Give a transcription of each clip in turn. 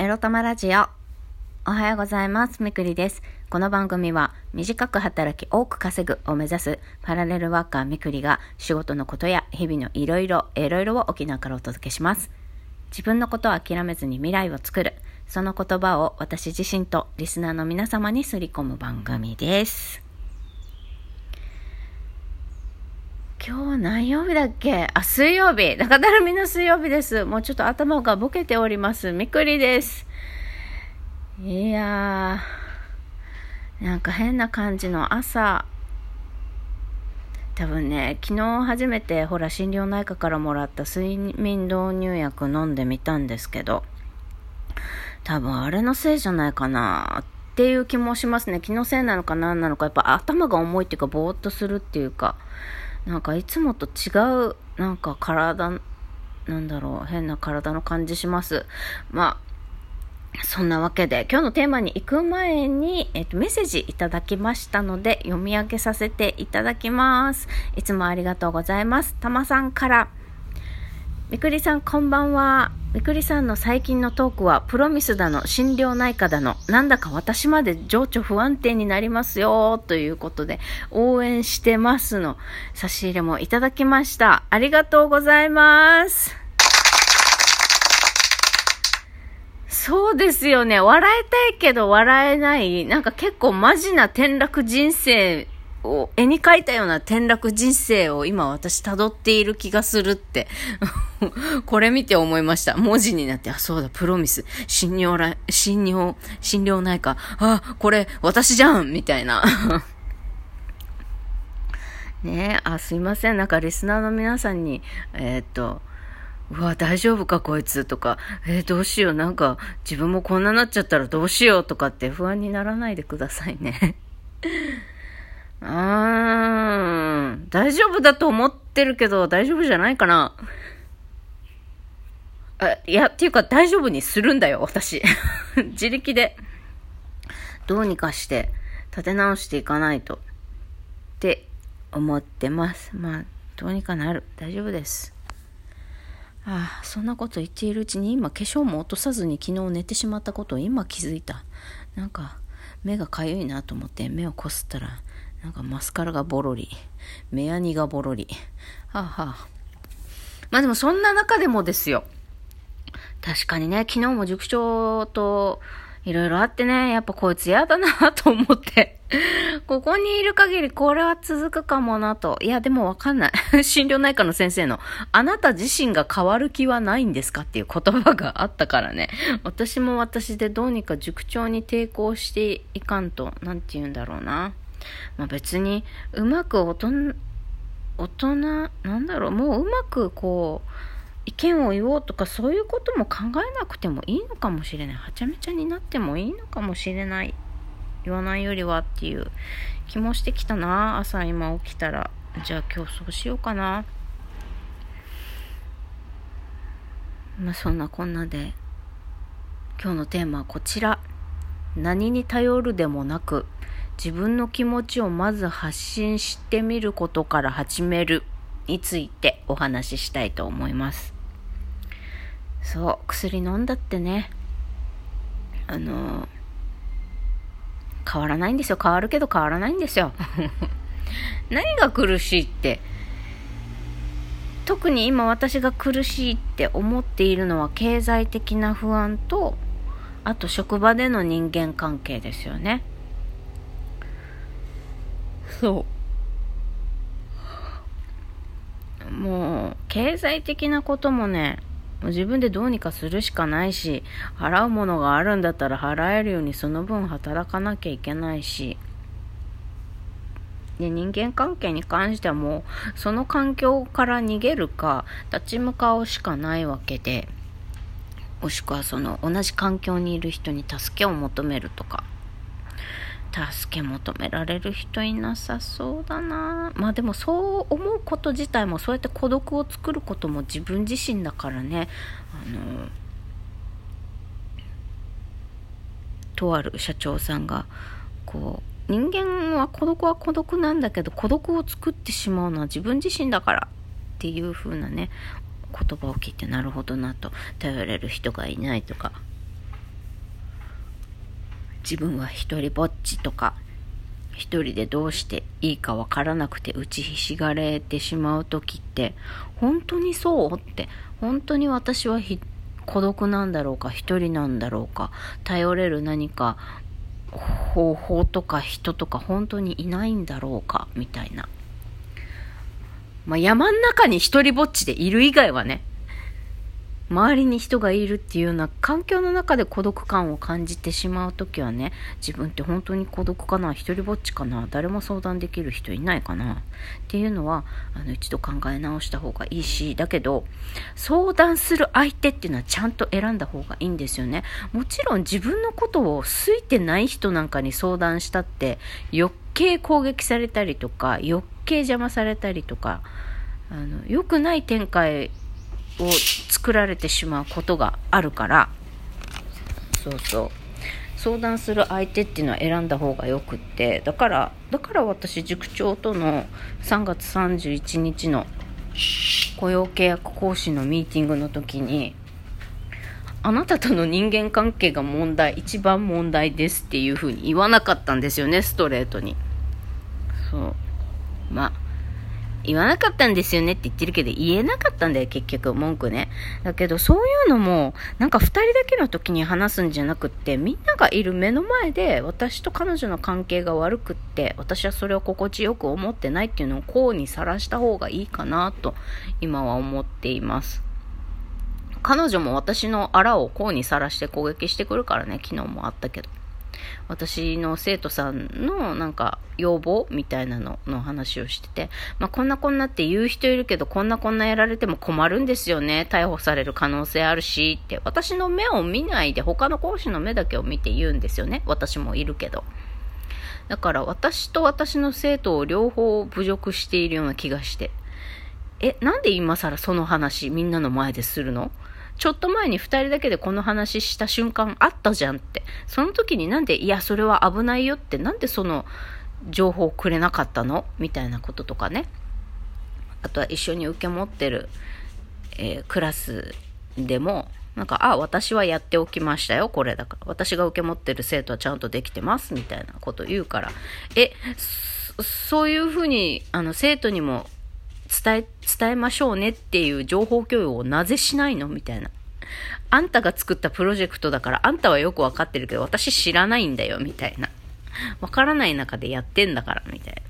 エロ玉ラジオ。おはようございます。みくりです。この番組は短く働き多く稼ぐを目指すパラレルワーカーみくりが仕事のことや日々のいろいろ、いろいろを沖縄からお届けします。自分のことを諦めずに未来を作る。その言葉を私自身とリスナーの皆様にすり込む番組です。今日は何曜日だっけ？あ、水曜日。中だるみの水曜日です。もうちょっと頭がボケております。みくりです。いやー、なんか変な感じの朝。多分ね、昨日初めてほら心療内科からもらった睡眠導入薬飲んでみたんですけど、多分あれのせいじゃないかなっていう気もしますね。気のせいなのか何なのか、やっぱ頭が重いっていうか、ぼーっとするっていうか、なんかいつもと違う、なんか体、なんだろう、変な体の感じします。まあ、そんなわけで、今日のテーマに行く前に、えっと、メッセージいただきましたので、読み上げさせていただきます。いつもありがとうございます。たまさんから、みくりさんこんばんは。みくりさんの最近のトークは、プロミスだの、心療内科だの、なんだか私まで情緒不安定になりますよ、ということで、応援してますの、差し入れもいただきました。ありがとうございます。そうですよね。笑えたいけど笑えない。なんか結構マジな転落人生を、絵に描いたような転落人生を今私辿っている気がするって。これ見て思いました。文字になって、あ、そうだ、プロミス、診療ら、診療、診療内科、あ、これ私じゃんみたいな。ねえ、あ、すいません。なんかリスナーの皆さんに、えーっと、うわ、大丈夫かこいつとか、えーどうしよう、なんか自分もこんななっちゃったらどうしようとかって不安にならないでくださいね。うん、大丈夫だと思ってるけど大丈夫じゃないかな。あ、いや、っていうか大丈夫にするんだよ、私。自力で。どうにかして立て直していかないと。って思ってます。まあ、どうにかなる。大丈夫です。ああ、そんなこと言っているうちに今化粧も落とさずに昨日寝てしまったことを今気づいた。なんか目がかゆいなと思って目をこすったらなんかマスカラがボロリ。目やにがボロリ。はあはあ。まあでもそんな中でもですよ。確かにね、昨日も塾長といろいろあってね、やっぱこいつ嫌だなと思って。ここにいる限りこれは続くかもなと。いや、でもわかんない。心療内科の先生の、あなた自身が変わる気はないんですかっていう言葉があったからね。私も私でどうにか塾長に抵抗していかんと、なんて言うんだろうな。まあ別に、うまく大人、大人、なんだろう、もううまくこう、意見を言おうとかそういうことも考えなくてもいいのかもしれない。はちゃめちゃになってもいいのかもしれない。言わないよりはっていう気もしてきたな。朝今起きたら。じゃあ今日そうしようかな。まあそんなこんなで今日のテーマはこちら。何に頼るでもなく自分の気持ちをまず発信してみることから始めるについてお話ししたいと思います。そう、薬飲んだってね、あの、変わらないんですよ。変わるけど変わらないんですよ。何が苦しいって、特に今私が苦しいって思っているのは経済的な不安と、あと職場での人間関係ですよね。そう。もう、経済的なこともね、もう自分でどうにかするしかないし、払うものがあるんだったら払えるようにその分働かなきゃいけないし、で人間関係に関してはもう、その環境から逃げるか、立ち向かうしかないわけで、もしくはその同じ環境にいる人に助けを求めるとか、助け求められる人いなさそうだな。まあでもそう思うこと自体もそうやって孤独を作ることも自分自身だからね。あのとある社長さんがこう人間は孤独は孤独なんだけど孤独を作ってしまうのは自分自身だからっていう風なね言葉を聞いてなるほどなと。頼れる人がいないとか。自分は一人ぼっちとか、一人でどうしていいかわからなくて打ちひしがれてしまう時って、本当にそうって、本当に私は孤独なんだろうか、一人なんだろうか、頼れる何か方法とか人とか本当にいないんだろうか、みたいな。まあ、山ん中に一人ぼっちでいる以外はね、周りに人がいるっていうような環境の中で孤独感を感じてしまう時はね自分って本当に孤独かな？一人ぼっちかな？誰も相談できる人いないかな？っていうのはあの一度考え直した方がいいしだけど相談する相手っていうのはちゃんと選んだ方がいいんですよね。もちろん自分のことを好いてない人なんかに相談したって余計攻撃されたりとか余計邪魔されたりとかあの良くない展開を作られてしまうことがあるからそうそう。相談する相手っていうのは選んだ方がよくってだからだから私塾長との3月31日の雇用契約講師のミーティングの時にあなたとの人間関係が問題一番問題ですっていうふうに言わなかったんですよねストレートに。そう。まあ言わなかったんですよねって言ってるけど、言えなかったんだよ、結局、文句ね。だけど、そういうのも、なんか二人だけの時に話すんじゃなくって、みんながいる目の前で、私と彼女の関係が悪くって、私はそれを心地よく思ってないっていうのを、こうにさらした方がいいかな、と、今は思っています。彼女も私のあらをこうにさらして攻撃してくるからね、昨日もあったけど。私の生徒さんのなんか要望みたいなのの話をしてて、まあ、こんなこんなって言う人いるけど、こんなこんなやられても困るんですよね。逮捕される可能性あるしって、私の目を見ないで他の講師の目だけを見て言うんですよね。私もいるけど。だから私と私の生徒を両方侮辱しているような気がして。え、なんで今更その話みんなの前でするの？ちょっと前に2人だけでこの話した瞬間あったじゃんって。その時になんで、いや、それは危ないよって、なんでその情報をくれなかったの？みたいなこととかね。あとは一緒に受け持ってる、えー、クラスでも、なんか、あ、私はやっておきましたよ、これだから。私が受け持ってる生徒はちゃんとできてます、みたいなこと言うから。え、そういうふうに、あの、生徒にも伝え、伝えましょうねっていう情報共有をなぜしないのみたいな。あんたが作ったプロジェクトだから、あんたはよくわかってるけど、私知らないんだよ、みたいな。わからない中でやってんだから、みたいな。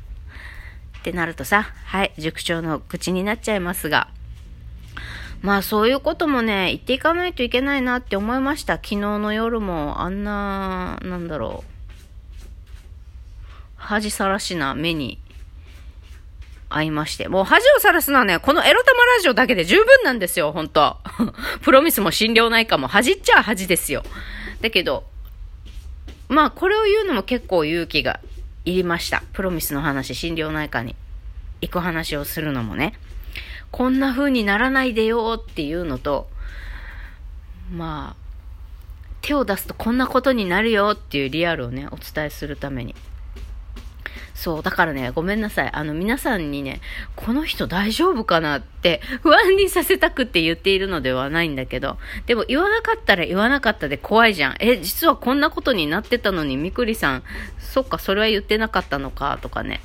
ってなるとさ、はい、塾長の口になっちゃいますが、まあそういうこともね、言っていかないといけないなって思いました。昨日の夜もあんな、なんだろう、恥さらしな目に会いまして。もう恥をさらすのはね、このエロ玉ラジオだけで十分なんですよ、本当 プロミスも診療内科も恥っちゃ恥ですよ。だけど、まあこれを言うのも結構勇気がいりました。プロミスの話、診療内科に行く話をするのもね。こんな風にならないでよっていうのと、まあ、手を出すとこんなことになるよっていうリアルをね、お伝えするためにそう、だからね、ごめんなさい。あの、皆さんにね、この人大丈夫かなって不安にさせたくって言っているのではないんだけど、でも言わなかったら言わなかったで怖いじゃん。え、実はこんなことになってたのに、みくりさん、そっか、それは言ってなかったのか、とかね。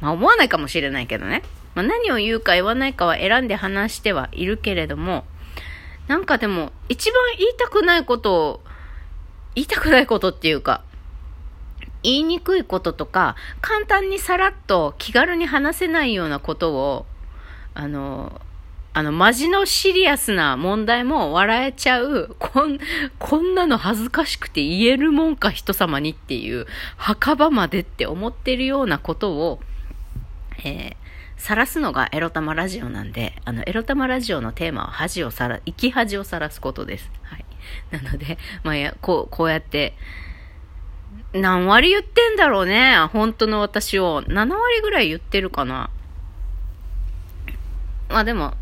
まあ思わないかもしれないけどね。まあ何を言うか言わないかは選んで話してはいるけれども、なんかでも、一番言いたくないことを、言いたくないことっていうか、言いにくいこととか、簡単にさらっと気軽に話せないようなことを、あの、あの、マジのシリアスな問題も笑えちゃう、こん、こんなの恥ずかしくて言えるもんか人様にっていう、墓場までって思ってるようなことを、えー、晒すのがエロ玉ラジオなんで、あの、エロ玉ラジオのテーマは恥をさら、生き恥をさらすことです。はい。なので、まあ、こう、こうやって、何割言ってんだろうね。本当の私を。7割ぐらい言ってるかな。まあでも、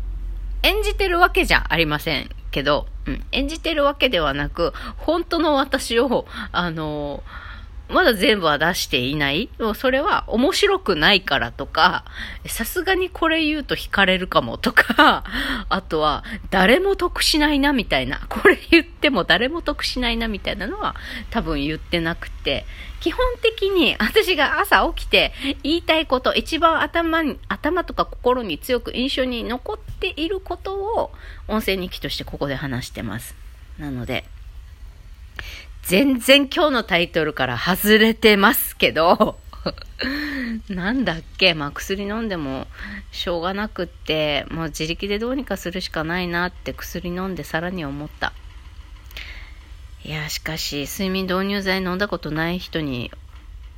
演じてるわけじゃありませんけど、うん、演じてるわけではなく、本当の私を、あの、まだ全部は出していない。それは面白くないからとか、さすがにこれ言うと惹かれるかもとか、あとは誰も得しないなみたいな、これ言っても誰も得しないなみたいなのは多分言ってなくて、基本的に私が朝起きて言いたいこと、一番頭に、頭とか心に強く印象に残っていることを音声日記としてここで話してます。なので、全然今日のタイトルから外れてますけど、なんだっけ、まあ薬飲んでもしょうがなくって、もう自力でどうにかするしかないなって薬飲んでさらに思った。いや、しかし、睡眠導入剤飲んだことない人に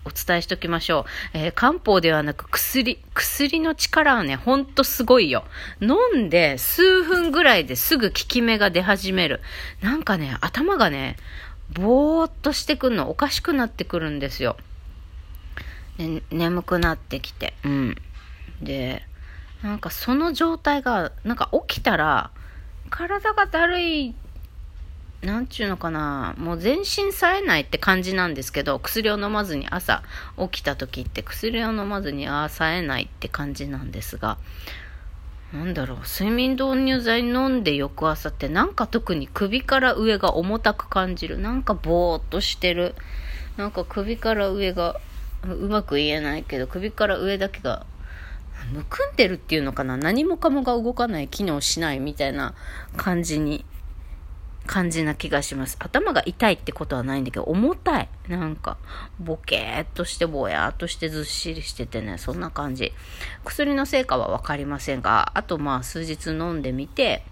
お伝えしときましょう。えー、漢方ではなく薬、薬の力はね、ほんとすごいよ。飲んで数分ぐらいですぐ効き目が出始める。なんかね、頭がね、ぼーっとしてくんの、おかしくなってくるんですよ。で、眠くなってきて。うん。で、なんかその状態が、なんか起きたら、体がだるい、なんちゅうのかな、もう全身冴えないって感じなんですけど、薬を飲まずに朝起きた時って薬を飲まずにああ冴えないって感じなんですが、なんだろう、睡眠導入剤飲んで翌朝ってなんか特に首から上が重たく感じる。なんかぼーっとしてる。なんか首から上が、うまく言えないけど、首から上だけが、むくんでるっていうのかな何もかもが動かない、機能しないみたいな感じに感じな気がします。頭が痛いってことはないんだけど、重たい。なんか、ボケーっとしてぼやーっとしてずっしりしててね、そんな感じ。薬の成果はわかりませんが、あとまあ数日飲んでみて、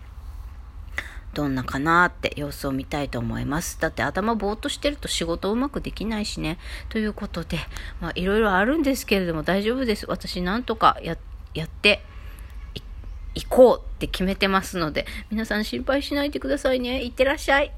どんなかなって様子を見たいと思います。だって頭ぼーっとしてると仕事うまくできないしね。ということで、まあいろいろあるんですけれども大丈夫です。私なんとかや、やって行こうって決めてますので、皆さん心配しないでくださいね。いってらっしゃい。